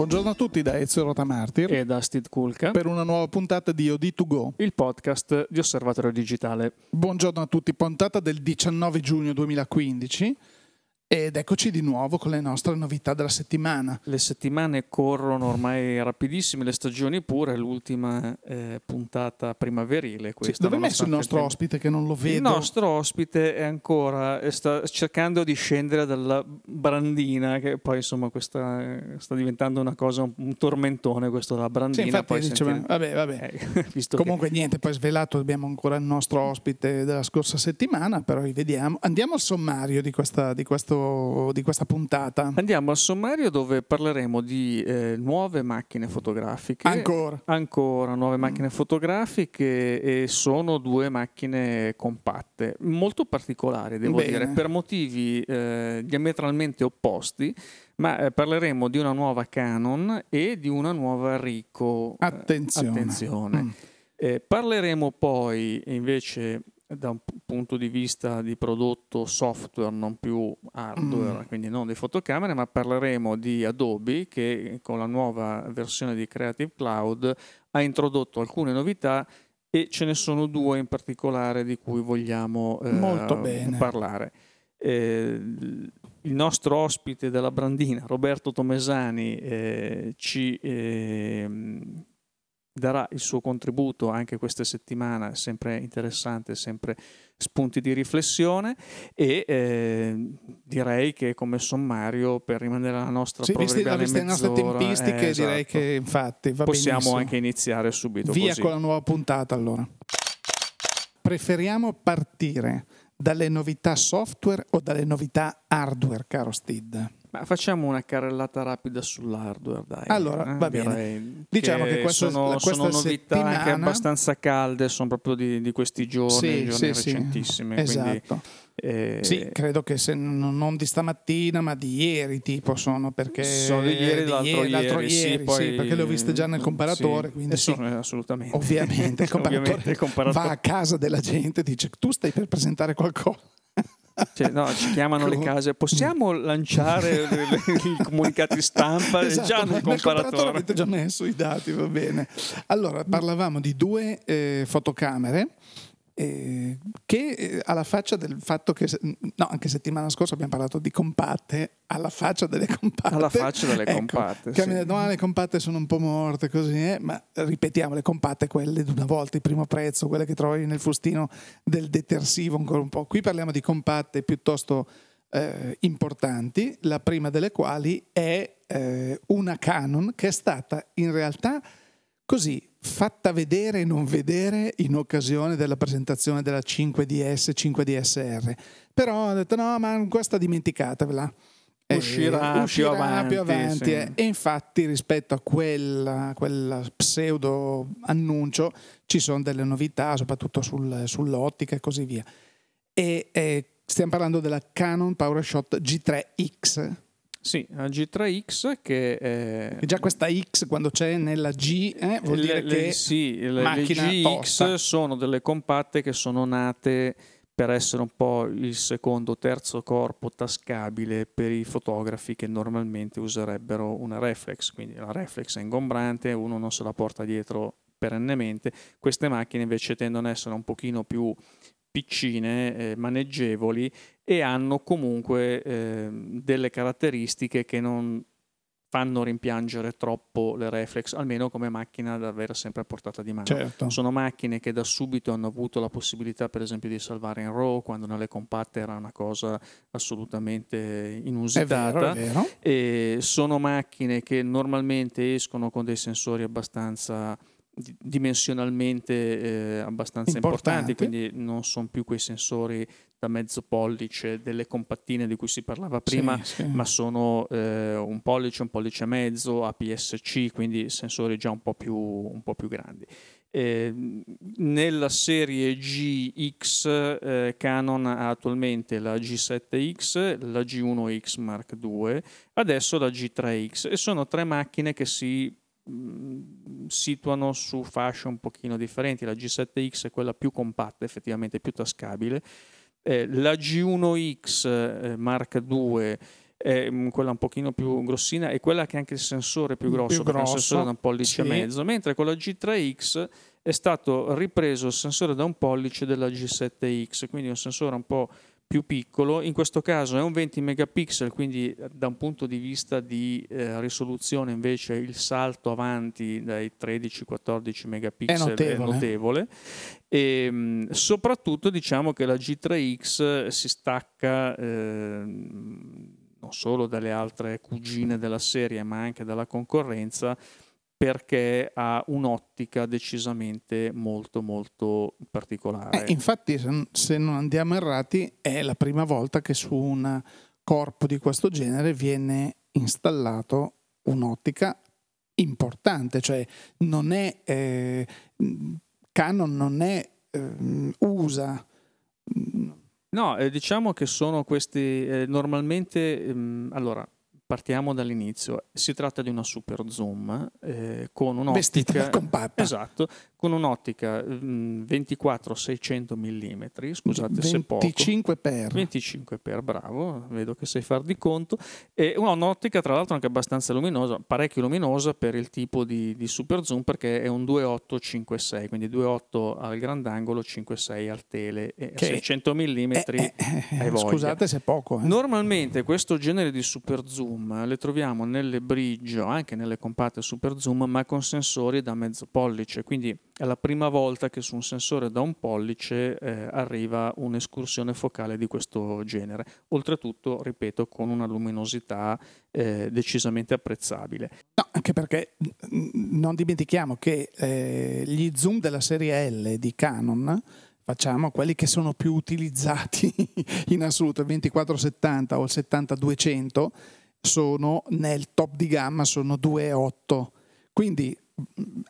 Buongiorno a tutti da Ezio Rotamartir e da Steve Kulka. per una nuova puntata di OD2Go, il podcast di Osservatorio Digitale. Buongiorno a tutti, puntata del 19 giugno 2015 ed eccoci di nuovo con le nostre novità della settimana. Le settimane corrono ormai rapidissime, le stagioni pure, l'ultima eh, puntata primaverile. Sì, dove è messo il nostro ospite che non lo vedo? Il nostro ospite è ancora, sta cercando di scendere dalla brandina, che poi insomma questa, sta diventando una cosa, un, tormentone questo della brandina. Sì, infatti poi dice, sentire... vabbè, vabbè. Eh, Comunque che... niente, poi svelato abbiamo ancora il nostro ospite della scorsa settimana, però rivediamo. Andiamo al sommario di, questa, di questo di questa puntata? Andiamo al sommario dove parleremo di eh, nuove macchine fotografiche. Ancora? Ancora, nuove mm. macchine fotografiche e sono due macchine compatte, molto particolari devo Bene. dire, per motivi eh, diametralmente opposti ma eh, parleremo di una nuova Canon e di una nuova Ricoh. Attenzione. Attenzione. Mm. Eh, parleremo poi invece da un punto di vista di prodotto software, non più hardware, mm. quindi non di fotocamere, ma parleremo di Adobe che con la nuova versione di Creative Cloud ha introdotto alcune novità e ce ne sono due in particolare di cui vogliamo eh, parlare. Eh, il nostro ospite della Brandina, Roberto Tomesani, eh, ci ehm, darà il suo contributo anche questa settimana, sempre interessante, sempre spunti di riflessione e eh, direi che come sommario per rimanere alla nostra sì, visti, visti le nostre tempistiche eh, direi esatto. che infatti va possiamo benissimo. anche iniziare subito via così. con la nuova puntata allora preferiamo partire dalle novità software o dalle novità hardware caro Stid? Ma facciamo una carrellata rapida sull'hardware, dai. Allora, eh, va bene. Diciamo che, che questo, sono, questa sono novità settimana... anche abbastanza calde, sono proprio di, di questi giorni, sì, giorni sì, recentissime. Sì. Esatto. Quindi, eh... Sì, credo che se non di stamattina, ma di ieri tipo sono, perché... Sono di ieri, di l'altro, ieri, l'altro ieri, ieri poi... sì, perché le ho viste già nel comparatore, quindi sì. assolutamente. Ovviamente, il comparatore, Ovviamente il comparatore va a casa della gente e dice tu stai per presentare qualcosa. Cioè, no, ci chiamano le case, possiamo lanciare i comunicati stampa esatto, già nel comparatore. Avete già messo i dati, va bene. Allora, parlavamo di due eh, fotocamere eh, che eh, alla faccia del fatto che, no, anche settimana scorsa abbiamo parlato di compatte, alla faccia delle compatte. Alla faccia delle ecco, compatte. Sì. No, ah, le compatte sono un po' morte, così, eh? ma ripetiamo, le compatte, quelle di una volta, il primo prezzo, quelle che trovi nel fustino del detersivo ancora un po'. Qui parliamo di compatte piuttosto eh, importanti, la prima delle quali è eh, una Canon che è stata in realtà così fatta vedere e non vedere in occasione della presentazione della 5DS 5DSR. Però ho detto no, ma questa dimenticatevela. Eh, uscirà, uscirà più avanti. Più avanti sì. eh. E infatti rispetto a quel quella pseudo annuncio ci sono delle novità, soprattutto sul, sull'ottica e così via. E eh, stiamo parlando della Canon PowerShot G3X sì, la G3X che è... E già questa X quando c'è nella G eh, vuol le, dire le, che sì, le, le GX tosta. sono delle compatte che sono nate per essere un po' il secondo o terzo corpo tascabile per i fotografi che normalmente userebbero una reflex, quindi la reflex è ingombrante, uno non se la porta dietro perennemente, queste macchine invece tendono ad essere un pochino più piccine, eh, maneggevoli e hanno comunque eh, delle caratteristiche che non fanno rimpiangere troppo le reflex, almeno come macchina da avere sempre a portata di mano. Certo. Sono macchine che da subito hanno avuto la possibilità, per esempio, di salvare in RAW, quando nelle compatte era una cosa assolutamente inusitata. È vero, è vero. E sono macchine che normalmente escono con dei sensori abbastanza dimensionalmente eh, abbastanza importanti. importanti, quindi non sono più quei sensori da mezzo pollice delle compattine di cui si parlava prima, sì, sì. ma sono eh, un pollice, un pollice e mezzo, APS-C, quindi sensori già un po' più, un po più grandi. Eh, nella serie GX eh, Canon ha attualmente la G7X, la G1X Mark II, adesso la G3X e sono tre macchine che si Mm, situano su fasce un pochino differenti. La G7X è quella più compatta, effettivamente più tascabile. Eh, la G1X eh, Mark II è mm, quella un pochino più grossina e quella che ha anche il sensore più grosso, più grosso, il sensore da un pollice sì. e mezzo, mentre con la G3X è stato ripreso il sensore da un pollice della G7X, quindi un sensore un po' più piccolo, in questo caso è un 20 megapixel, quindi eh, da un punto di vista di eh, risoluzione invece il salto avanti dai 13-14 megapixel è notevole. È notevole. E, ehm, soprattutto diciamo che la G3X si stacca eh, non solo dalle altre cugine della serie ma anche dalla concorrenza perché ha un'ottica decisamente molto molto particolare. Eh, infatti, se non andiamo errati, è la prima volta che su un corpo di questo genere viene installato un'ottica importante, cioè non è eh, Canon non è eh, usa No, eh, diciamo che sono questi eh, normalmente ehm, allora partiamo dall'inizio. Si tratta di una super zoom eh, con un'ottica compatta. Esatto, con un'ottica 24-600 mm, scusate 25 se poco. 25 per. 25 per, bravo, vedo che sai far di conto. E un'ottica tra l'altro anche abbastanza luminosa, parecchio luminosa per il tipo di, di super zoom perché è un 2.8-5.6, quindi 2.8 al grandangolo, 5.6 al tele e che 600 mm eh, eh, eh, Scusate se è poco. Eh. Normalmente questo genere di super zoom le troviamo nelle bridge o anche nelle compatte super zoom ma con sensori da mezzo pollice, quindi è la prima volta che su un sensore da un pollice eh, arriva un'escursione focale di questo genere. Oltretutto, ripeto, con una luminosità eh, decisamente apprezzabile. No, anche perché non dimentichiamo che eh, gli zoom della serie L di Canon facciamo quelli che sono più utilizzati in assoluto, il 2470 o il 70-200 sono nel top di gamma, sono 2.8. Quindi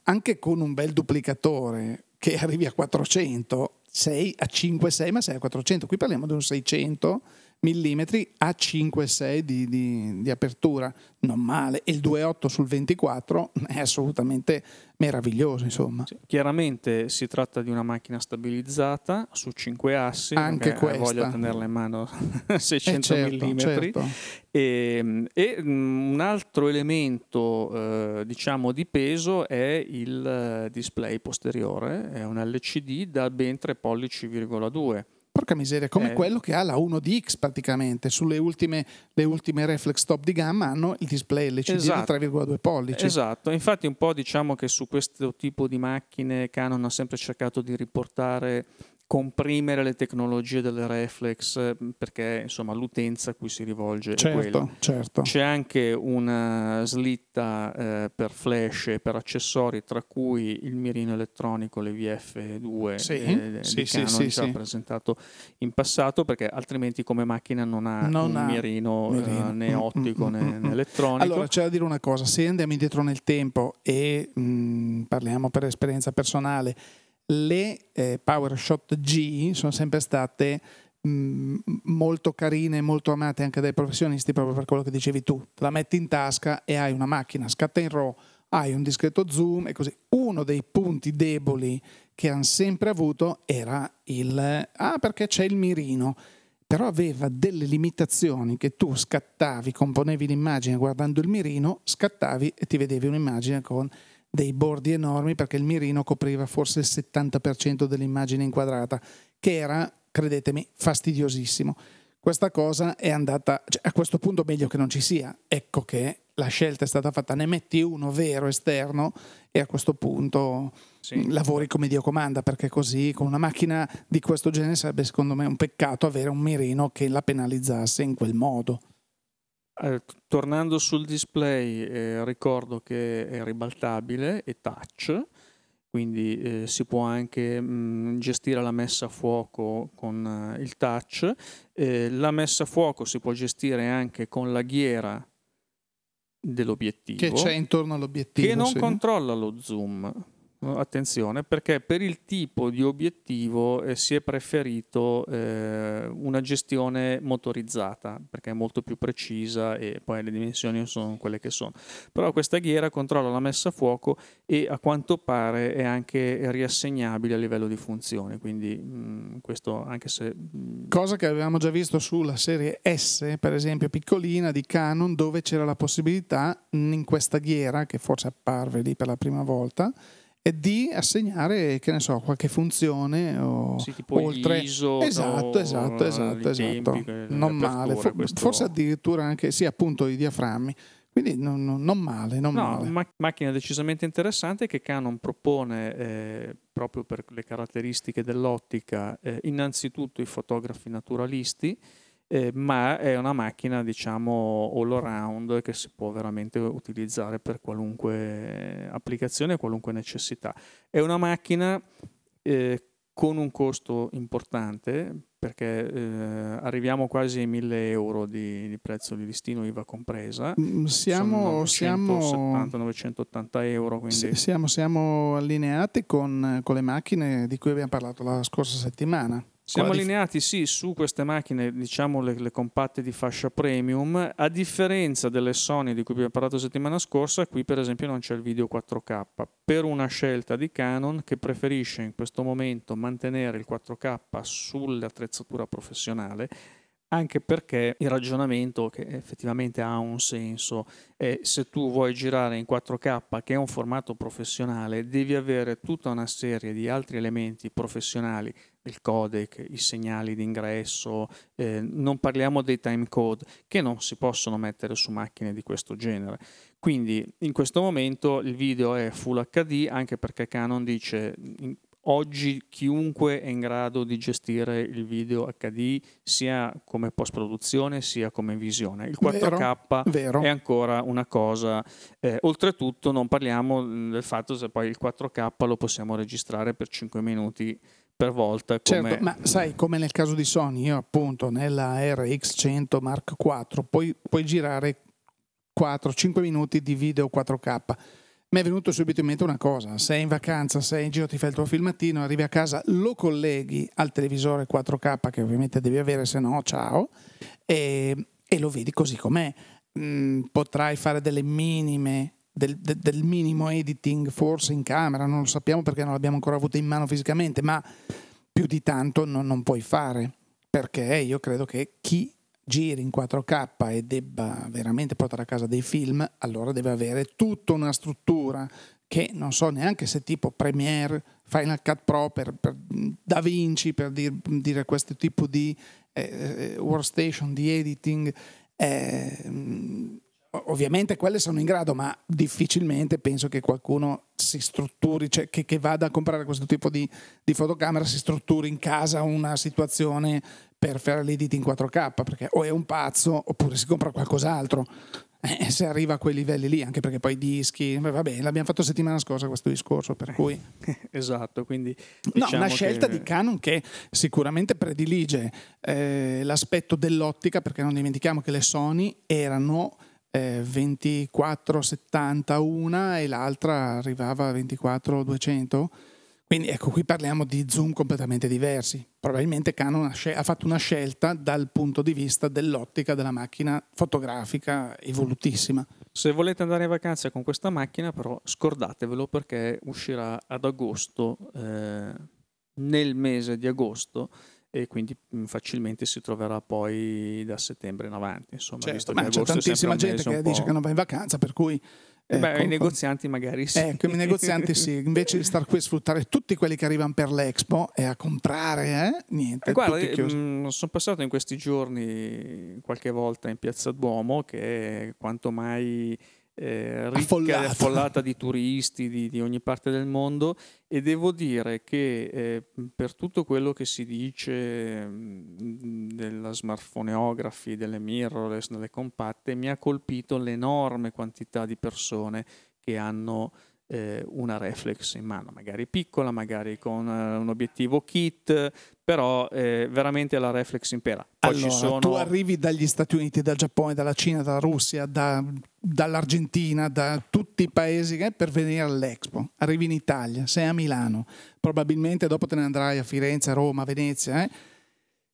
anche con un bel duplicatore che arrivi a 400, sei a 5, 6, ma sei a 400. Qui parliamo di un 600 mm a 5,6 di, di, di, apertura, non male. E il 2,8 sul 24 è assolutamente meraviglioso. Insomma. Sì, chiaramente si tratta di una macchina stabilizzata su 5 assi, anche questa. voglio tenerla in mano 600 eh certo, mm. Certo. E, e, un altro elemento eh, diciamo di peso è il eh, display posteriore, è un LCD da ben 3 pollici,2 Porca miseria, come eh. quello che ha la 1DX praticamente, sulle ultime, le ultime reflex top di gamma hanno il display LCD esatto. di 3,2 pollici. Esatto, infatti un po' diciamo che su questo tipo di macchine Canon ha sempre cercato di riportare comprimere le tecnologie delle reflex perché insomma l'utenza a cui si rivolge certo, è quella. Certo. C'è anche una slitta eh, per flash e per accessori tra cui il mirino elettronico, le VF2 sì, eh, sì, sì, sì, sì, presentato in passato perché altrimenti come macchina non ha non un ha mirino, mirino. Eh, né mm, ottico mm, né, mm, né, elettronico. Allora c'è da dire una cosa, se andiamo indietro nel tempo e mh, parliamo per esperienza personale le eh, PowerShot G sono sempre state mh, mm, molto carine, molto amate anche dai professionisti proprio per quello che dicevi tu. La metti in tasca e hai una macchina scatta in RAW, hai un discreto zoom e così. Uno dei punti deboli che hanno sempre avuto era il ah perché c'è il mirino però aveva delle limitazioni che tu scattavi, componevi l'immagine guardando il mirino, scattavi e ti vedevi un'immagine con dei bordi enormi perché il mirino copriva forse il 70% dell'immagine inquadrata, che era, credetemi, fastidiosissimo. Questa cosa è andata, cioè, a questo punto meglio che non ci sia. Ecco che la scelta è stata fatta, ne metti uno vero esterno e a questo punto sì. lavori come Dio comanda, perché così con una macchina di questo genere sarebbe secondo me un peccato avere un mirino che la penalizzasse in quel modo. Eh, tornando sul display, eh, ricordo che è ribaltabile e touch, quindi eh, si può anche mh, mm, gestire la messa a fuoco con uh, il touch. Eh, la messa a fuoco si può gestire anche con la ghiera dell'obiettivo che c'è intorno all'obiettivo che non sì. controlla lo zoom attenzione, perché per il tipo di obiettivo eh, si è preferito eh, una gestione motorizzata, perché è molto più precisa e poi le dimensioni sono quelle che sono. Però questa ghiera controlla la messa a fuoco e a quanto pare è anche riassegnabile a livello di funzione, quindi mh, mm, questo anche se... Mh, mm, Cosa che avevamo già visto sulla serie S, per esempio piccolina di Canon, dove c'era la possibilità in questa ghiera, che forse apparve lì per la prima volta, e di assegnare, che ne so, qualche funzione o sì, oltre ISO, esatto, esatto, esatto, esatto. Tempi, non male, questo... forse addirittura anche sì, appunto i diaframmi. Quindi non, non, non male, non no, male. Ma- macchina decisamente interessante che Canon propone eh, proprio per le caratteristiche dell'ottica, eh, innanzitutto i fotografi naturalisti, eh, ma è una macchina diciamo all around che si può veramente utilizzare per qualunque applicazione, qualunque necessità. È una macchina eh, con un costo importante perché eh, arriviamo quasi ai 1000 euro di, di, prezzo di listino IVA compresa. Siamo, siamo 970-980 euro. Siamo, siamo allineati con, con le macchine di cui abbiamo parlato la scorsa settimana. Siamo allineati sì su queste macchine, diciamo le, le, compatte di fascia premium, a differenza delle Sony di cui abbiamo parlato la settimana scorsa, qui per esempio non c'è il video 4K, per una scelta di Canon che preferisce in questo momento mantenere il 4K sull'attrezzatura professionale anche perché il ragionamento che effettivamente ha un senso è se tu vuoi girare in 4K che è un formato professionale devi avere tutta una serie di altri elementi professionali il codec, i segnali d'ingresso, eh, non parliamo dei timecode che non si possono mettere su macchine di questo genere. Quindi in questo momento il video è Full HD anche perché Canon dice oggi chiunque è in grado di gestire il video HD sia come post produzione sia come visione. Il 4K vero, vero. è ancora una cosa, eh, oltretutto non parliamo del fatto se poi il 4K lo possiamo registrare per 5 minuti per volta. Certo, ma sai, come nel caso di Sony, io appunto nella RX100 Mark IV puoi, puoi girare 4-5 minuti di video 4K. Mi è venuto subito in mente una cosa, sei in vacanza, sei in giro, ti fai il tuo filmatino, arrivi a casa, lo colleghi al televisore 4K che ovviamente devi avere, se no ciao, e, e lo vedi così com'è. Mm, potrai fare delle minime del, del, del, minimo editing forse in camera, non lo sappiamo perché non l'abbiamo ancora avuto in mano fisicamente, ma più di tanto non, non puoi fare, perché io credo che chi giri in 4K e debba veramente portare a casa dei film, allora deve avere tutta una struttura che non so neanche se tipo Premiere, Final Cut Pro per, per Da Vinci, per dir, dire questo tipo di eh, eh workstation, di editing. Eh, ovviamente quelle sono in grado, ma difficilmente penso che qualcuno si strutturi, cioè che, che vada a comprare questo tipo di, di, fotocamera, si strutturi in casa una situazione per fare l'edit in 4K, perché o è un pazzo oppure si compra qualcos'altro. Eh, se arriva a quei livelli lì, anche perché poi i dischi, vabbè, l'abbiamo fatto settimana scorsa questo discorso, per cui... esatto, quindi... Diciamo no, una scelta che... di Canon che sicuramente predilige eh, l'aspetto dell'ottica, perché non dimentichiamo che le Sony erano eh, 24-71 e l'altra arrivava a 24-200. Quindi ecco, qui parliamo di zoom completamente diversi. Probabilmente Canon ha, fatto una scelta dal punto di vista dell'ottica della macchina fotografica evolutissima. Se volete andare in vacanza con questa macchina, però scordatevelo perché uscirà ad agosto, eh, nel mese di agosto, e quindi facilmente si troverà poi da settembre in avanti. Insomma, certo, ma c'è tantissima gente che dice che non va in vacanza, per cui... Eh, Beh, ecco, i negozianti magari sì. Ecco, i negozianti sì, invece di stare qui a sfruttare tutti quelli che arrivano per l'Expo e a comprare, eh, niente. Eh, guarda, mh, mm, sono passato in questi giorni qualche volta in Piazza Duomo che è quanto mai eh, ricca affollata. e affollata di turisti di, di, ogni parte del mondo e devo dire che eh, per tutto quello che si dice mh, mm, della smartphoneography, delle mirrorless, delle compatte, mi ha colpito l'enorme quantità di persone che hanno eh, una reflex in mano, magari piccola, magari con eh, un obiettivo kit, però eh, veramente la reflex impera. Poi allora, sono... tu arrivi dagli Stati Uniti, dal Giappone, dalla Cina, dalla Russia, da, dall'Argentina, da tutti i paesi eh, per venire all'Expo. Arrivi in Italia, sei a Milano, probabilmente dopo te ne andrai a Firenze, Roma, Venezia. Eh?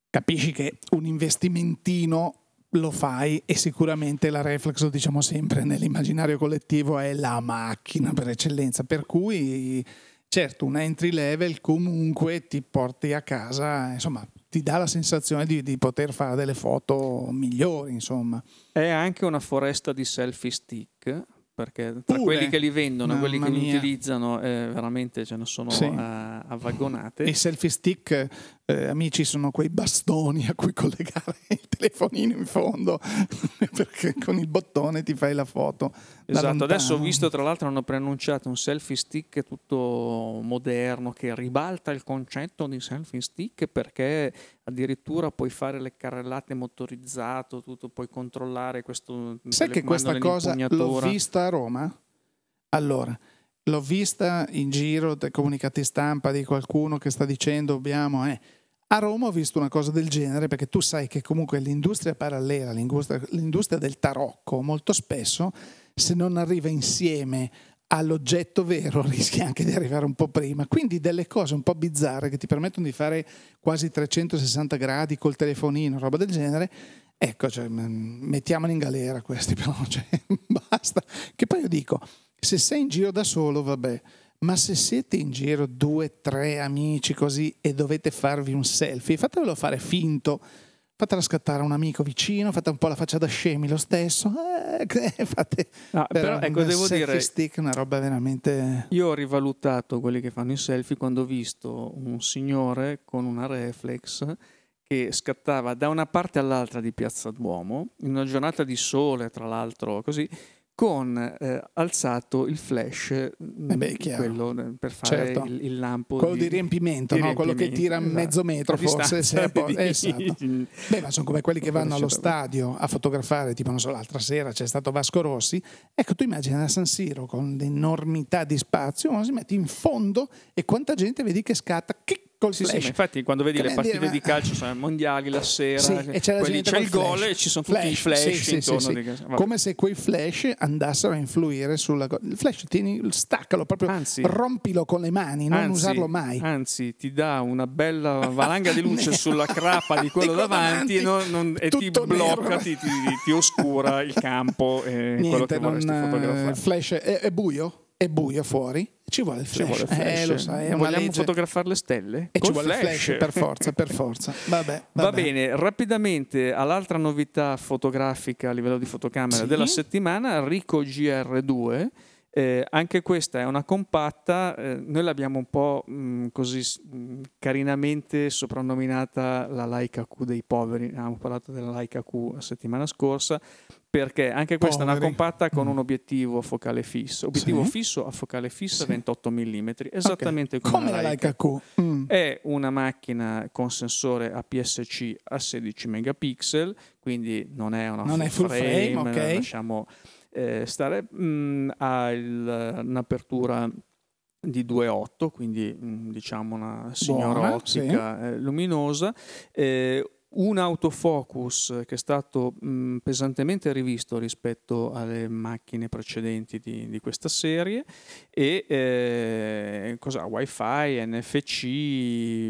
Capisci che un investimentino lo fai e sicuramente la reflex, lo diciamo sempre nell'immaginario collettivo, è la macchina per eccellenza. Per cui, certo, un entry level comunque ti porti a casa, insomma, ti dà la sensazione di, di poter fare delle foto migliori, insomma. È anche una foresta di selfie stick perché tra Pure. quelli che li vendono e quelli che li utilizzano eh, veramente ce ne sono sì. uh, avvagonate. I selfie stick, eh, amici, sono quei bastoni a cui collegare il telefonino in fondo perché con il bottone ti fai la foto. Esatto, adesso ho visto tra l'altro hanno preannunciato un selfie stick tutto moderno che ribalta il concetto di selfie stick perché addirittura puoi fare le carrellate motorizzato, tutto, puoi controllare questo. Sai che questa cosa l'ho vista a Roma? Allora, l'ho vista in giro dei comunicati stampa di qualcuno che sta dicendo abbiamo... Eh. A Roma ho visto una cosa del genere perché tu sai che comunque l'industria parallela, l'industria, l'industria del tarocco, molto spesso se non arriva insieme all'oggetto vero rischi anche di arrivare un po' prima. Quindi delle cose un po' bizzarre che ti permettono di fare quasi 360 gradi col telefonino, roba del genere. Ecco, cioè, mettiamoli in galera questi però, cioè, basta. Che poi io dico, se sei in giro da solo, vabbè, ma se siete in giro due, tre amici così e dovete farvi un selfie, fatevelo fare finto fatela scattare un amico vicino, fate un po' la faccia da scemi lo stesso. Eh, fate, no, però, però ecco, devo dire, stick una roba veramente. Io ho rivalutato quelli che fanno i selfie quando ho visto un signore con una reflex che scattava da una parte all'altra di Piazza Duomo, in una giornata di sole, tra l'altro, così con eh, alzato il flash, eh beh, quello eh, per fare certo. il, il, lampo. Quello di, di riempimento, di no? quello che tira esatto. mezzo metro forse. Se po- esatto. Beh, ma sono come quelli che vanno allo stadio a fotografare, tipo non so, l'altra sera c'è stato Vasco Rossi. Ecco, tu immagini a San Siro con l'enormità di spazio, uno si mette in fondo e quanta gente vedi che scatta, chic, col sì, flash. Sì, infatti quando vedi che le partite dire, di calcio sono mondiali la sera, sì, e c'è, quelli, c'è il gol e ci sono flash, tutti i flash sì, intorno. Di... Come se quei flash andassero a influire sulla... Il flash tieni, staccalo proprio, anzi, rompilo con le mani, non anzi, usarlo mai. Anzi, ti dà una bella valanga di luce sulla crapa di quello davanti, non, non, e ti blocca, ti, ti, ti, oscura il campo e Niente, quello che vorresti non, fotografare. Il flash è, è buio? È buio fuori? Ci vuole il flash. Ci vuole flash. Eh, lo sai, Vogliamo legge. fotografare le stelle? E Col ci vuole flash. il flash per forza, per forza. Vabbè, vabbè. Va bene, rapidamente all'altra novità fotografica a livello di fotocamera sì. della settimana, Rico GR2. Eh, anche questa è una compatta, eh, noi l'abbiamo un po' mh, così mh, carinamente soprannominata la Leica Q dei poveri, abbiamo parlato della Leica Q la settimana scorsa, perché anche questa Poveri. è una compatta con mm. un obiettivo a focale fisso. Obiettivo sì. fisso a focale fisso sì. 28 mm, esattamente okay. come, come, la Leica, Q. Mm. È una macchina con sensore APS-C a 16 megapixel, quindi non è una non full è full frame, frame okay. lasciamo eh, stare. Mm, ha il, un'apertura di 2.8, quindi mm, diciamo una signora Buona, ottica sì. eh, luminosa. Eh, un autofocus che è stato mh, pesantemente rivisto rispetto alle macchine precedenti di, di questa serie e eh, cosa, wifi, NFC,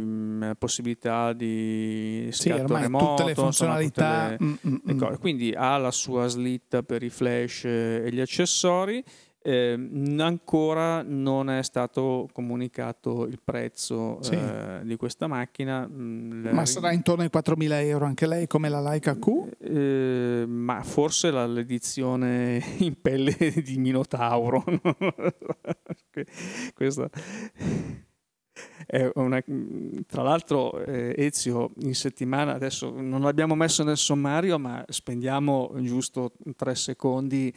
mh, possibilità di scatto sì, remoto, tutte le funzionalità. Insomma, tutte le, mm, mm, mm. Quindi ha la sua slitta per i flash e gli accessori eh, ancora non è stato comunicato il prezzo sì. eh, di questa macchina. Mm, ma sarà intorno ai 4.000 euro anche lei come la Leica Q? Eh, ma forse la, l'edizione in pelle di Minotauro. Questa è una, tra l'altro eh, Ezio in settimana adesso non l'abbiamo messo nel sommario ma spendiamo giusto tre secondi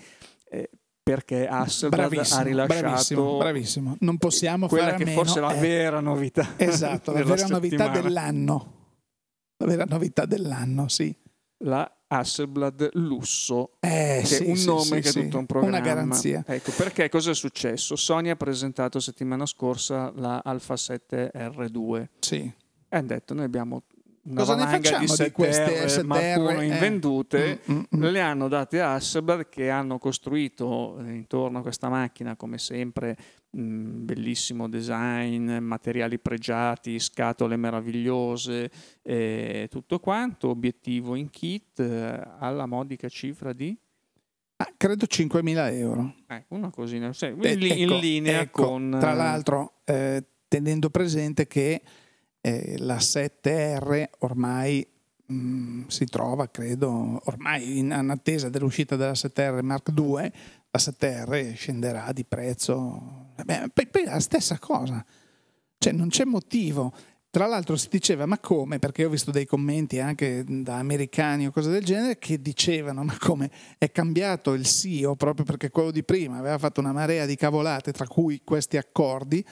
eh, perché Hasselblad ha rilasciato bravissimo, bravissimo. non possiamo quella fare che forse è la vera novità esatto la vera novità dell'anno la vera novità dell'anno sì la Hasselblad Lusso, eh, che sì, è un sì, nome sì, che è tutto un programma. Una garanzia. Ecco, perché cosa è successo? Sony ha presentato settimana scorsa la Alpha 7 R2 Sì. e hanno detto noi abbiamo Cosa ne facciamo di di queste 7R, STR? Mark 1 Eh. invendute, mm. le hanno date a Hasselblad che hanno costruito eh, intorno a questa macchina come sempre mh, bellissimo design, materiali pregiati, scatole meravigliose, eh, tutto quanto, obiettivo in kit eh, alla modica cifra di Ah, credo 5.000 euro. ecco, una cosina, sì, in, Eh, ecco, linea ecco, con Tra eh, l'altro, eh, tenendo presente che eh, la 7R ormai mh, si trova, credo, ormai in, in attesa dell'uscita della 7R Mark II, la 7R scenderà di prezzo. Beh, poi, la stessa cosa, cioè non c'è motivo. Tra l'altro si diceva, ma come? Perché ho visto dei commenti anche da americani o cose del genere che dicevano, ma come? È cambiato il CEO proprio perché quello di prima aveva fatto una marea di cavolate, tra cui questi accordi,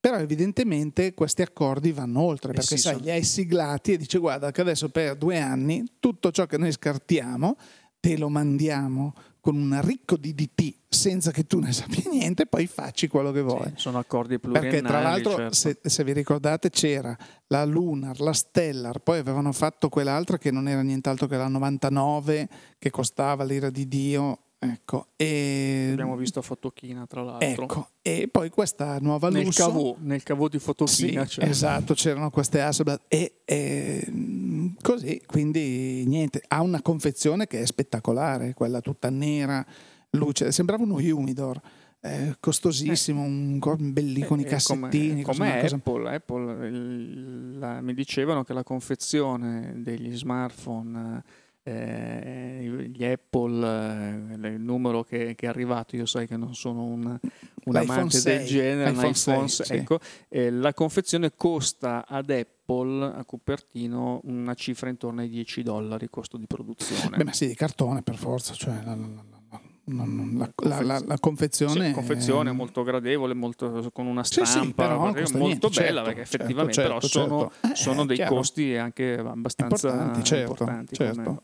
però evidentemente questi accordi vanno oltre, Eh perché sai, sono- li hai siglati e dice guarda che adesso per due anni tutto ciò che noi scartiamo te lo mandiamo con un ricco DDT senza che tu ne sappia niente, poi facci quello che vuoi. sì, sono accordi pluriennali. Perché tra l'altro, certo. se, se vi ricordate, c'era la Lunar, la Stellar, poi avevano fatto quell'altra che non era nient'altro che la 99, che costava l'ira di Dio. Ecco, e, abbiamo visto a Fotochina tra l'altro. ecco, e poi questa nuova nel Lusso. cavò, nel cavò di Sì, Fotochina. cioè. esatto, c'erano queste Hasselblad e, e, mh, così, quindi niente, ha una confezione che è spettacolare, quella tutta nera, luce, sembrava uno humidor, eh, costosissimo, un co- bellì con i Eh, cassettini, come, cosa- Apple, Apple, il- la- mi dicevano che la confezione degli smartphone, eh, gli Apple, eh, il numero che, che è arrivato, io sai che non sono un, un amante del 6, genere, iPhone l'iPhone 6, 6, sì. ecco, eh, la confezione costa ad Apple a Cupertino una cifra intorno ai 10 dollari costo di produzione. Beh, ma sì, di cartone per forza, cioè la, la- la- la- la- la- confezione, Sì, confezione è- molto gradevole, molto, con una Sì, stampa sì, costa molto niente, bella certo, perché certo, effettivamente certo, però sono, certo. Eh, sono dei chiaro. costi anche abbastanza importanti, certo, importanti certo.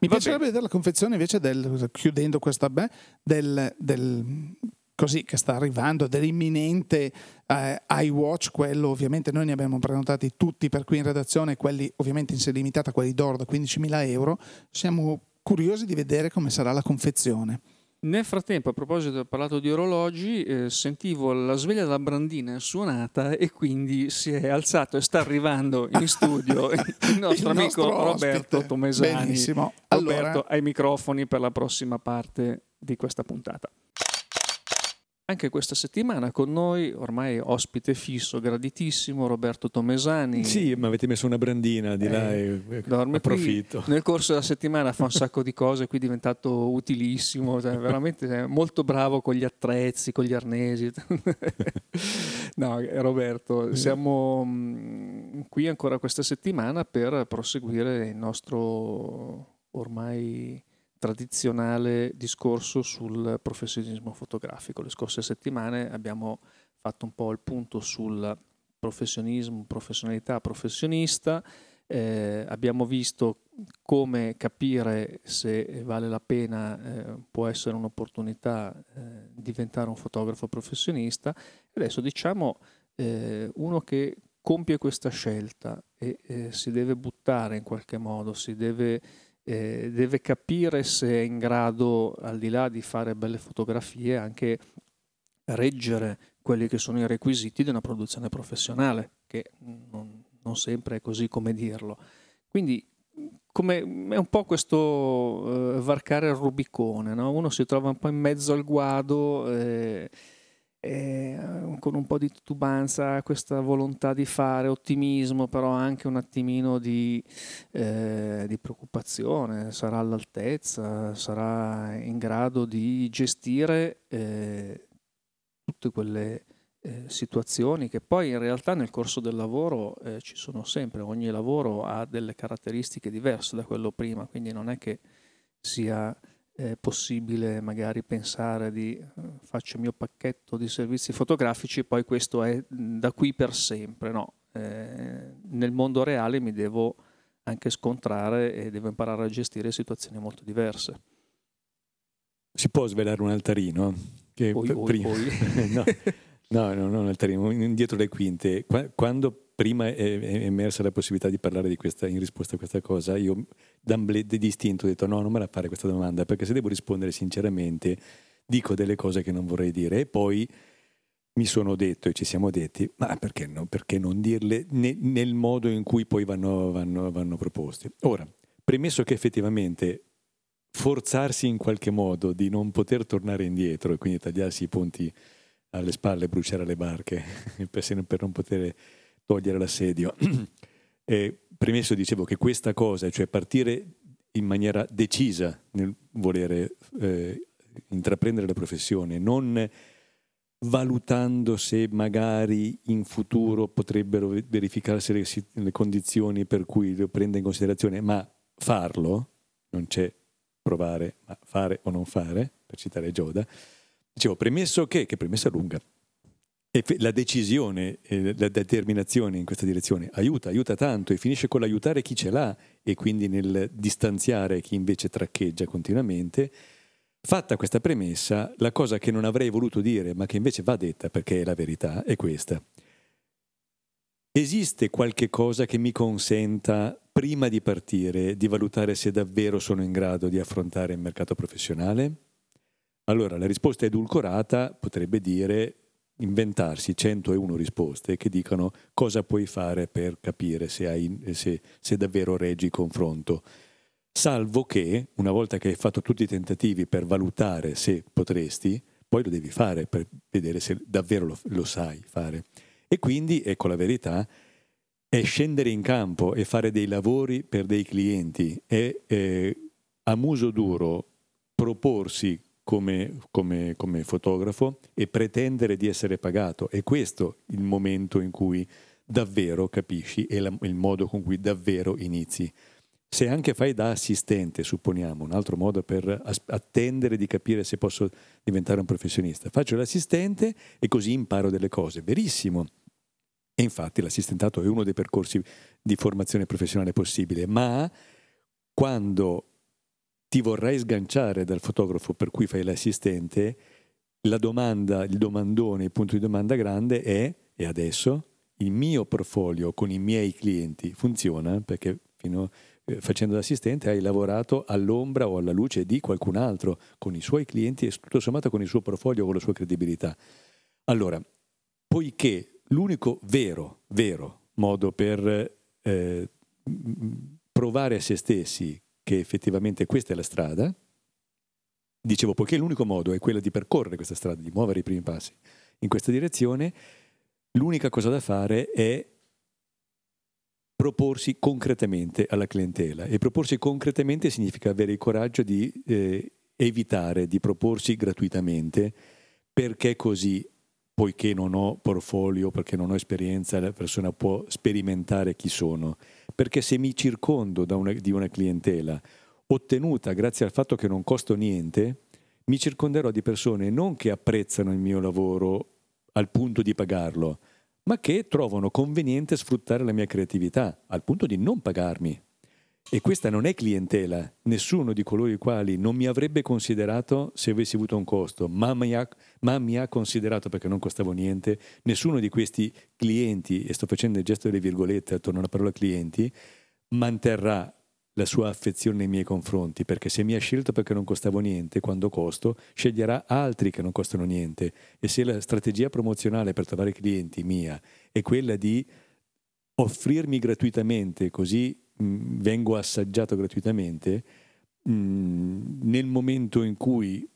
Mi piacerebbe vedere la confezione invece del, chiudendo questa beh, del, del- così che sta arrivando, dell'imminente eh, iWatch, quello ovviamente noi ne abbiamo prenotati tutti per qui in redazione, quelli ovviamente in serie limitata, quelli d'oro da 15.000 euro, siamo curiosi di vedere come sarà la confezione. Nel frattempo, a proposito, ho parlato di orologi, eh, sentivo la sveglia della Brandina suonata e quindi si è alzato e sta arrivando in studio il nostro Il amico nostro Roberto. Tomesani. Benissimo. Roberto Allora, ai microfoni per la prossima parte di questa puntata. Anche questa settimana con noi, ormai ospite fisso, graditissimo, Roberto Tomesani. Sì, ma avete messo una brandina di là e Dorme qui. approfitto. Nel corso della settimana fa un sacco di cose, qui è diventato utilissimo, cioè veramente è molto bravo con gli attrezzi, con gli arnesi. no, Roberto, siamo mm, qui ancora questa settimana per proseguire il nostro ormai tradizionale discorso sul professionismo fotografico. Le scorse settimane abbiamo fatto un po' il punto sul professionismo, professionalità, professionista. Eh, abbiamo visto come capire se vale la pena, eh, può essere un'opportunità eh, diventare un fotografo professionista. Adesso diciamo eh, uno che compie questa scelta e eh, si deve buttare in qualche modo, si deve, eh, deve capire se è in grado, al di là di fare belle fotografie, anche reggere quelli che sono i requisiti di una produzione professionale, che non, non sempre è così come dirlo. Quindi come, è un po' questo eh, varcare il Rubicone, no? uno si trova un po' in mezzo al guado, eh, eh, con un po' di titubanza, questa volontà di fare, ottimismo, però anche un attimino di, eh, di preoccupazione, sarà all'altezza, sarà in grado di gestire eh, tutte quelle eh, situazioni che poi in realtà nel corso del lavoro eh, ci sono sempre, ogni lavoro ha delle caratteristiche diverse da quello prima, quindi non è che sia eh, possibile magari pensare di eh, faccio il mio pacchetto di servizi fotografici e poi questo è mh, da qui per sempre, no. Eh, nel mondo reale mi devo anche scontrare e deve imparare a gestire situazioni molto diverse. Si può svelare un altarino? Che Poi, poi, prima... poi. no, no, no, un altarino, indietro le quinte. Qua- Quando prima è è emersa la possibilità di parlare di questa, in risposta a questa cosa, io d'amblè di distinto ho detto no, non me la fare questa domanda, perché se devo rispondere sinceramente dico delle cose che non vorrei dire e poi mi sono detto e ci siamo detti, ma perché, no? perché non dirle ne- nel modo in cui poi vanno, vanno, vanno proposti? Ora, premesso che effettivamente forzarsi in qualche modo di non poter tornare indietro e quindi tagliarsi i ponti alle spalle bruciare le barche per non poter togliere l'assedio. E premesso dicevo che questa cosa, cioè partire in maniera decisa nel volere eh, intraprendere la professione, non valutando se magari in futuro potrebbero verificarsi le, le condizioni per cui lo prenda in considerazione, ma farlo, non c'è provare, ma fare o non fare, per citare Gioda, dicevo, premesso che, che premessa lunga, la decisione, la determinazione in questa direzione aiuta, aiuta tanto e finisce con l'aiutare chi ce l'ha e quindi nel distanziare chi invece traccheggia continuamente. Fatta questa premessa, la cosa che non avrei voluto dire, ma che invece va detta perché è la verità, è questa. Esiste qualche cosa che mi consenta, prima di partire, di valutare se davvero sono in grado di affrontare il mercato professionale? Allora, la risposta edulcorata potrebbe dire inventarsi 101 risposte che dicano cosa puoi fare per capire se, hai, se, se davvero reggi il confronto. Salvo che, una volta che hai fatto tutti i tentativi per valutare se potresti, poi lo devi fare per vedere se davvero lo, lo sai fare. E quindi, ecco la verità, è scendere in campo e fare dei lavori per dei clienti, è eh, a muso duro proporsi come, come, come fotografo e pretendere di essere pagato. È questo il momento in cui davvero capisci e la- il modo con cui davvero inizi. Se anche fai da assistente, supponiamo, un altro modo per as- attendere di capire se posso diventare un professionista, faccio l'assistente e così imparo delle cose. Verissimo. E infatti l'assistentato è uno dei percorsi di formazione professionale possibile, ma quando ti vorrai sganciare dal fotografo per cui fai l'assistente, la domanda, il domandone, il punto di domanda grande è, e adesso, il mio portfolio con i miei clienti funziona? Perché fino eh, facendo l'assistente hai lavorato all'ombra o alla luce di qualcun altro, con i suoi clienti e tutto sommato con il suo portfolio con la sua credibilità. Allora, poiché l'unico vero, vero modo per eh, provare a se stessi che effettivamente questa è la strada, dicevo, poiché l'unico modo è quello di percorrere questa strada, di muovere i primi passi in questa direzione, l'unica cosa da fare è proporsi concretamente alla clientela. E proporsi concretamente significa avere il coraggio di eh, evitare di proporsi gratuitamente perché così poiché non ho portfolio, perché non ho esperienza, la persona può sperimentare chi sono. Perché se mi circondo una, di una clientela ottenuta grazie al fatto che non costo niente, mi circonderò di persone non che apprezzano il mio lavoro al punto di pagarlo, ma che trovano conveniente sfruttare la mia creatività al punto di non pagarmi. E questa non è clientela. Nessuno di coloro i quali non mi avrebbe considerato se avessi avuto un costo, ma mi, ha, ma mi ha considerato perché non costavo niente, nessuno di questi clienti, e sto facendo il gesto delle virgolette attorno alla parola clienti, manterrà la sua affezione nei miei confronti, perché se mi ha scelto perché non costavo niente, quando costo, sceglierà altri che non costano niente. E se la strategia promozionale per trovare clienti mia è quella di offrirmi gratuitamente, così mh, vengo assaggiato gratuitamente, mh, nel momento in cui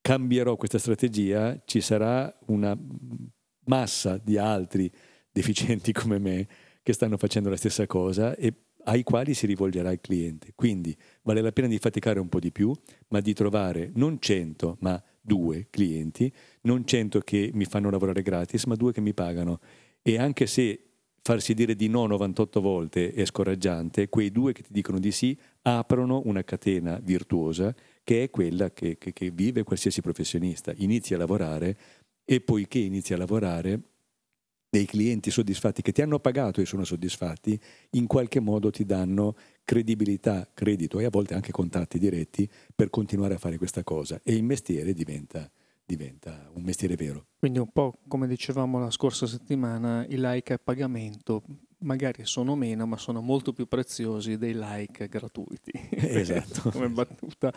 cambierò questa strategia ci sarà una massa di altri deficienti come me che stanno facendo la stessa cosa e ai quali si rivolgerà il cliente. Quindi vale la pena di faticare un po' di più, ma di trovare non 100, ma due clienti, non 100 che mi fanno lavorare gratis, ma due che mi pagano. E anche se farsi dire di no 98 volte è scoraggiante, quei due che ti dicono di sì aprono una catena virtuosa che è quella che, che, che vive qualsiasi professionista. Inizia a lavorare e poiché inizia a lavorare dei clienti soddisfatti che ti hanno pagato e sono soddisfatti, in qualche modo ti danno credibilità, credito e a volte anche contatti diretti per continuare a fare questa cosa e il mestiere diventa, diventa un mestiere vero. Quindi un po' come dicevamo la scorsa settimana, i like a pagamento magari sono meno, ma sono molto più preziosi dei like gratuiti. Esatto. come battuta.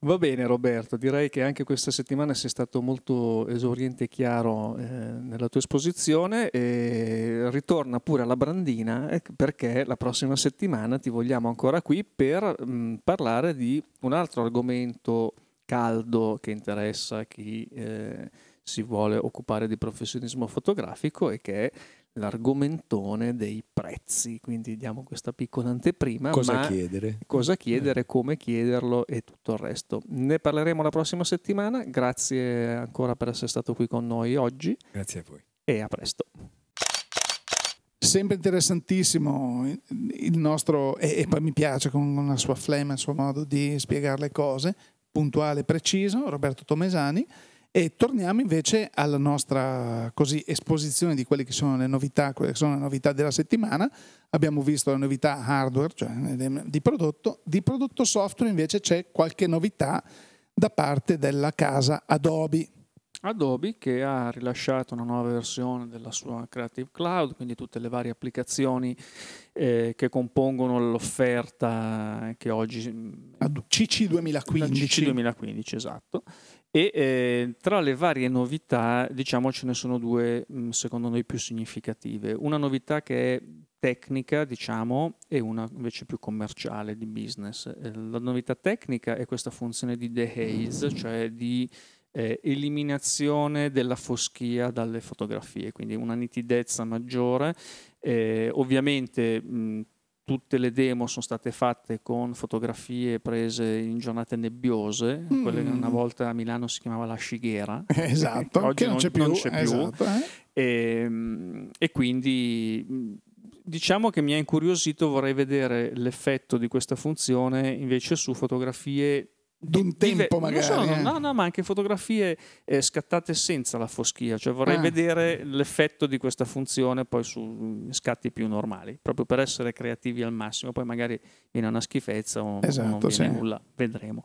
Va bene Roberto, direi che anche questa settimana sei stato molto esauriente e chiaro eh, nella tua esposizione e ritorna pure alla Brandina eh, perché la prossima settimana ti vogliamo ancora qui per mh, parlare di un altro argomento caldo che interessa chi eh, si vuole occupare di professionismo fotografico e che è l'argomentone dei prezzi, quindi diamo questa piccola anteprima. Cosa chiedere? Cosa chiedere, come chiederlo e tutto il resto. Ne parleremo la prossima settimana, grazie ancora per essere stato qui con noi oggi. Grazie a voi. E a presto. Sempre interessantissimo il nostro, e, poi mi piace con la sua flemma, il suo modo di spiegare le cose, puntuale e preciso, Roberto Tomesani. E torniamo invece alla nostra così, esposizione di quelle che sono le novità, quelle che sono le novità della settimana. Abbiamo visto le novità hardware, cioè di prodotto, di prodotto software invece c'è qualche novità da parte della casa Adobe. Adobe che ha rilasciato una nuova versione della sua Creative Cloud, quindi tutte le varie applicazioni eh, che compongono l'offerta che oggi... CC 2015. CC 2015, esatto. E eh, tra le varie novità, diciamo, ce ne sono due, mm, secondo noi, più significative. Una novità che è tecnica, diciamo, e una invece più commerciale di business. Eh, la novità tecnica è questa funzione di dehaze, cioè di eh, eliminazione della foschia dalle fotografie, quindi una nitidezza maggiore. Eh, ovviamente mh, tutte le demo sono state fatte con fotografie prese in giornate nebbiose, mm. quelle che una volta a Milano si chiamava la scighera. Esatto, oggi non, non, c'è più. Non c'è più. Esatto, eh? e, ehm, e, quindi diciamo che mi ha incuriosito, vorrei vedere l'effetto di questa funzione invece su fotografie d'un tempo magari. So, eh. No, no, ma anche fotografie eh, scattate senza la foschia, cioè vorrei ah. vedere l'effetto di questa funzione poi su mm, scatti più normali, proprio per essere creativi al massimo, poi magari viene una schifezza o esatto, non viene sì. nulla, vedremo.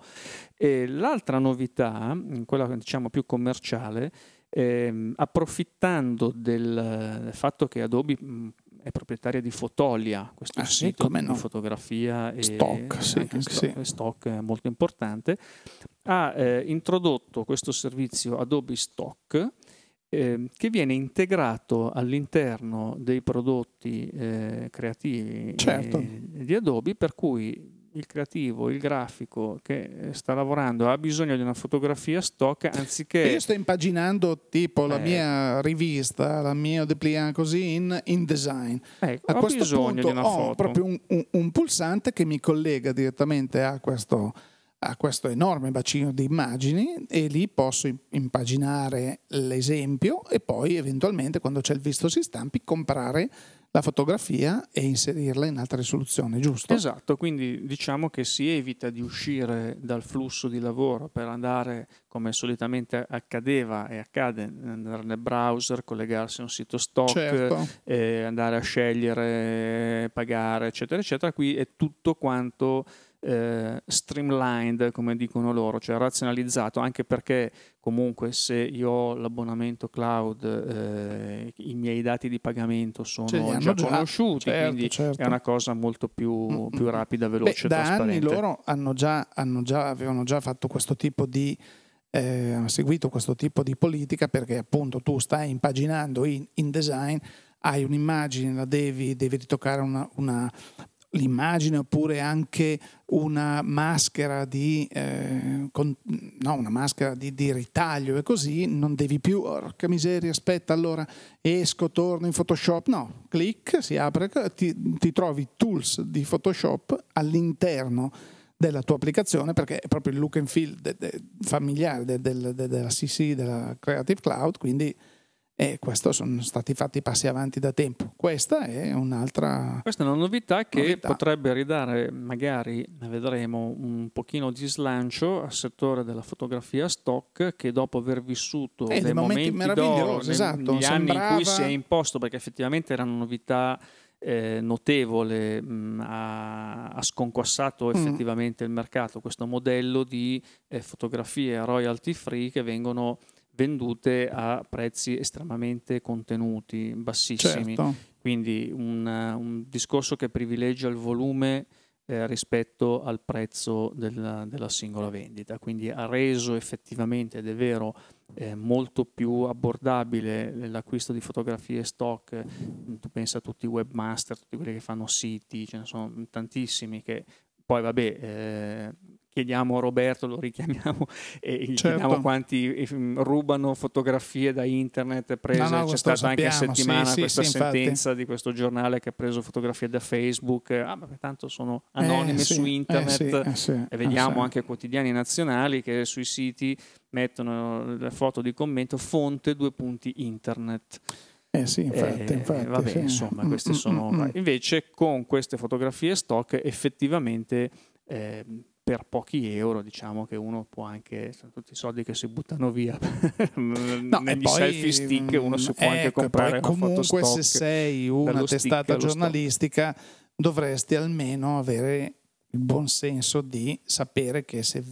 E l'altra novità, quella diciamo più commerciale, eh, approfittando del fatto che Adobe mm, è proprietaria di Fotolia, questo ah, sito sì, di no. fotografia e stock, sì, sì. stock molto importante, ha eh, introdotto questo servizio Adobe Stock eh, che viene integrato all'interno dei prodotti eh, creativi certo. di Adobe, per cui il creativo, il grafico che sta lavorando ha bisogno di una fotografia stock anziché... Io sto impaginando tipo la eh. mia rivista, la mia dépliant così in InDesign. Ecco, a ho questo bisogno punto di una ho foto. proprio un, un, un, pulsante che mi collega direttamente a questo, a questo enorme bacino di immagini e lì posso impaginare l'esempio e poi eventualmente quando c'è il visto si stampi comprare la fotografia e inserirla in alta risoluzione, giusto? Esatto, quindi diciamo che si evita di uscire dal flusso di lavoro per andare, come solitamente accadeva e accade, andare nel browser, collegarsi a un sito stock, certo. eh, andare a scegliere, pagare, eccetera, eccetera. Qui è tutto quanto eh, streamlined, come dicono loro, cioè razionalizzato, anche perché comunque se io ho l'abbonamento cloud, eh, i miei dati di pagamento sono già, già, conosciuti, certo, quindi certo. è una cosa molto più, più rapida, veloce, Beh, da anni loro hanno già, hanno già, avevano già fatto questo tipo di eh, hanno seguito questo tipo di politica perché appunto tu stai impaginando in, in design hai un'immagine, la devi, devi ritoccare una, una, l'immagine oppure anche una maschera di, eh, con, no, una maschera di, di, ritaglio e così non devi più, orca miseria, aspetta allora esco, torno in Photoshop, no, clic, si apre, ti, ti trovi tools di Photoshop all'interno della tua applicazione perché è proprio il look and feel de, de, familiare de, de, della CC, della Creative Cloud, quindi e questo sono stati fatti passi avanti da tempo. Questa è un'altra. Questa è una novità che novità. potrebbe ridare, magari vedremo, un pochino di slancio al settore della fotografia stock che dopo aver vissuto eh, dei momenti, momenti d'oro esatto, negli anni in cui si è imposto, perché effettivamente erano novità eh, notevole, mh, ha, ha, sconquassato mm. effettivamente il mercato questo modello di eh, fotografie royalty free che vengono vendute a prezzi estremamente contenuti, bassissimi. Certo. Quindi un, un, discorso che privilegia il volume eh, rispetto al prezzo della, della, singola vendita. Quindi ha reso effettivamente, ed è vero, eh, molto più abbordabile l'acquisto di fotografie stock. Tu pensa a tutti i webmaster, tutti quelli che fanno siti, ce ne sono tantissimi che poi vabbè, eh, chiediamo a Roberto, lo richiamiamo e gli certo. chiediamo quanti eh, rubano fotografie da internet prese. No, no, C'è stata anche a settimana sì, questa sì, sentenza infatti. di questo giornale che ha preso fotografie da Facebook. Ah, ma tanto sono anonime eh, su eh, internet eh, e vediamo anche quotidiani nazionali che sui siti mettono le foto di commento fonte due punti internet. Eh sì, infatti, eh, infatti vabbè, sì. insomma, queste mm, mm sono... Mm, mm. Invece con queste fotografie stock effettivamente eh, per pochi euro diciamo che uno può anche sono tutti i soldi che si buttano via no, negli poi, selfie stick uno si può ecco, anche comprare comunque se sei una testata giornalistica stock. dovresti almeno avere il buon senso di sapere che se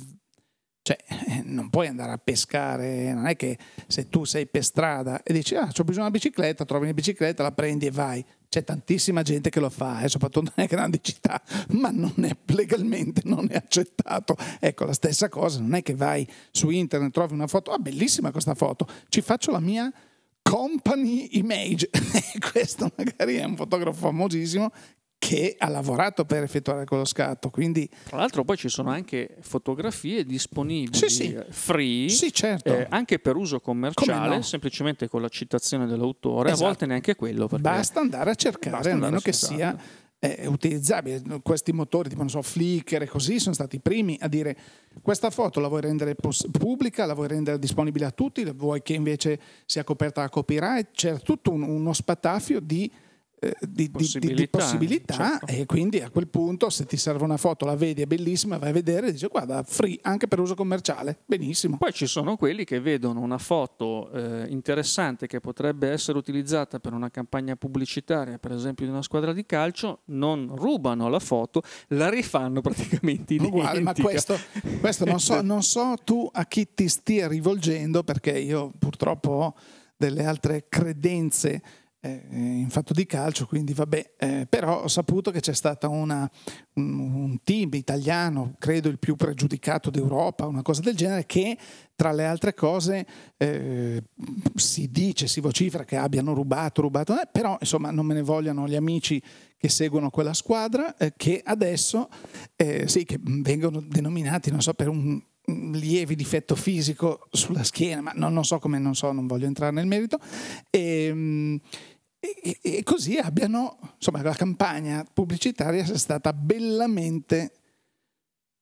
cioè, eh, non puoi andare a pescare, non è che se tu sei per strada e dici, ah, ho bisogno di una bicicletta, trovi una bicicletta, la prendi e vai. C'è tantissima gente che lo fa, eh, soprattutto nelle grandi città, ma non è legalmente non è accettato. Ecco, la stessa cosa, non è che vai su internet, trovi una foto, ah, bellissima questa foto, ci faccio la mia company image. Questo magari è un fotografo famosissimo che ha lavorato per effettuare quello scatto. Quindi... Tra l'altro poi ci sono anche fotografie disponibili sì, sì. free, sì, certo. eh, anche per uso commerciale, no? semplicemente con la citazione dell'autore, esatto. a volte neanche quello. Basta andare a cercare, almeno che sia eh, utilizzabile. Questi motori tipo, non so, Flickr e così sono stati i primi a dire questa foto la vuoi rendere pos- pubblica, la vuoi rendere disponibile a tutti, vuoi che invece sia coperta da copyright. C'era tutto un, uno spatafio di di, possibilità, di, di, possibilità certo. e quindi a quel punto se ti serve una foto la vedi è bellissima vai a vedere e dici guarda free anche per uso commerciale. Benissimo. Poi ci sono quelli che vedono una foto eh, interessante che potrebbe essere utilizzata per una campagna pubblicitaria per esempio di una squadra di calcio non rubano la foto la rifanno praticamente identica Uguale, ma questo, questo non, so, non so tu a chi ti stia rivolgendo perché io purtroppo ho delle altre credenze eh, in fatto di calcio, quindi vabbè, eh, però ho saputo che c'è stato un, un, team italiano, credo il più pregiudicato d'Europa, una cosa del genere, che tra le altre cose eh, si dice, si vocifera che abbiano rubato, rubato, eh, però insomma non me ne vogliano gli amici che seguono quella squadra, eh, che adesso eh, sì, che vengono denominati, non so, per un lievi difetto fisico sulla schiena, ma non, non, so come, non so, non voglio entrare nel merito. E, e, e, così abbiano, insomma, la campagna pubblicitaria sia stata bellamente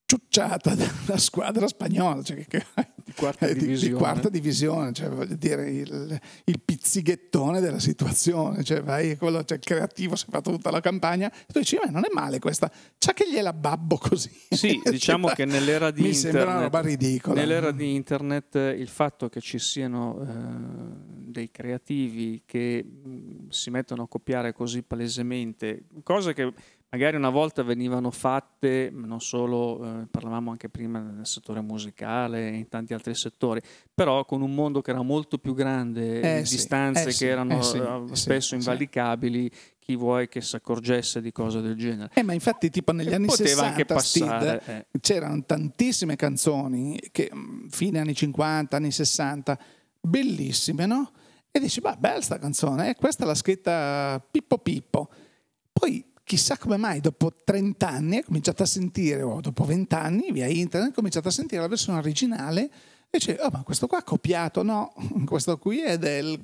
ciucciata dalla squadra spagnola, cioè che, di quarta divisione, di, di quarta divisione cioè, voglio dire il, il, pizzighettone della situazione, cioè, vai, quello, cioè, il creativo si è fatto tutta la campagna e tu dici, ma non è male questa, c'è che gliela babbo così. Sì, diciamo che nell'era di Mi internet, sembra una roba ridicola. Nell'era di internet il fatto che ci siano eh, dei creativi che mh, si mettono a copiare così palesemente, cose che magari una volta venivano fatte, non solo, eh, parlavamo anche prima nel settore musicale e in tanti altri settori, però con un mondo che era molto più grande, eh sì, distanze eh che sì, erano sì, eh, spesso invalicabili, chi vuoi che si accorgesse di cose del genere. Eh, ma infatti tipo negli anni Poteva 60 anche passare, Steve, eh. c'erano tantissime canzoni, che, mm, fine anni 50, anni 60, bellissime, no? E dici, ma bella sta canzone, eh? questa l'ha scritta Pippo Pippo. Poi chissà come mai dopo 30 anni è cominciato a sentire, o dopo 20 anni via internet, è cominciato a sentire la versione originale e dice, oh ma questo qua ha copiato, no, questo qui è del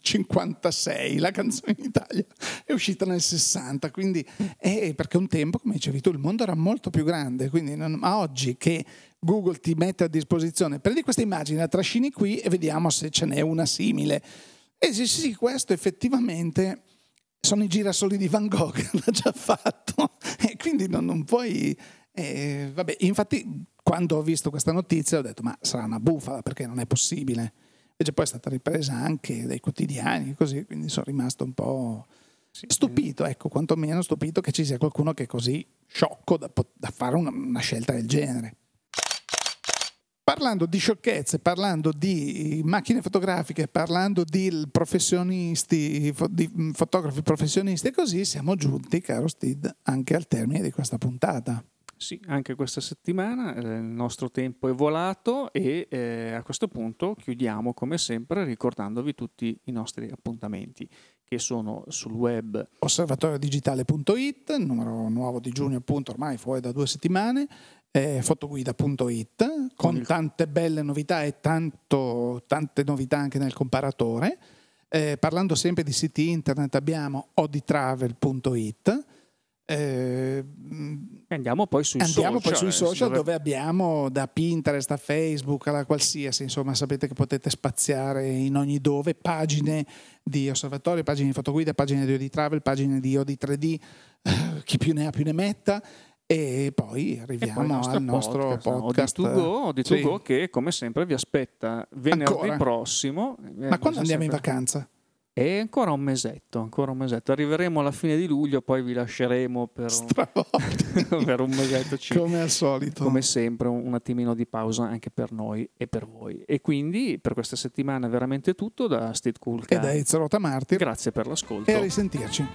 56, la canzone in Italia. È uscita nel 60, quindi è perché un tempo, come dicevi tu, il mondo era molto più grande, quindi non, ma oggi che Google ti mette a disposizione, prendi questa immagine, la trascini qui e vediamo se ce n'è una simile. E sì, sì, questo effettivamente sono i girasoli di Van Gogh, l'ha già fatto, e quindi non, non puoi... Eh, vabbè, infatti quando ho visto questa notizia ho detto ma sarà una bufala perché non è possibile. Invece poi è stata ripresa anche dai quotidiani, così, quindi sono rimasto un po' stupito, ecco, quantomeno stupito che ci sia qualcuno che è così sciocco da, da fare una, una scelta del genere. Parlando di sciocchezze, parlando di macchine fotografiche, parlando di professionisti, di fotografi professionisti e così, siamo giunti, caro Steve, anche al termine di questa puntata. Sì, anche questa settimana eh, il nostro tempo è volato e eh, a questo punto chiudiamo come sempre ricordandovi tutti i nostri appuntamenti che sono sul web osservatoriodigitale.it, numero nuovo di giugno appunto ormai fuori da due settimane, eh, fotoguida.it con il... tante belle novità e tanto, tante novità anche nel comparatore. Eh, parlando sempre di siti internet abbiamo oditravel.it eh, andiamo poi sui andiamo social, poi sui social dove... dove... abbiamo da Pinterest a Facebook alla qualsiasi, insomma sapete che potete spaziare in ogni dove, pagine di osservatorio, pagine di fotoguida, pagine di Odi Travel, pagine di Odi 3D, eh, chi più ne ha più ne metta. E poi arriviamo e poi al nostro podcast, podcast. No, di To Go, che come sempre vi aspetta venerdì Ancora? prossimo. Ma quando andiamo in vacanza? E ancora un mesetto, ancora un mesetto. Arriveremo alla fine di luglio, poi vi lasceremo per, un, per un mesetto. Come al solito. Come sempre, un attimino di pausa anche per noi e per voi. E quindi per questa settimana è veramente tutto da Steve Cool e da Ezio Martir. Grazie per l'ascolto. E a risentirci.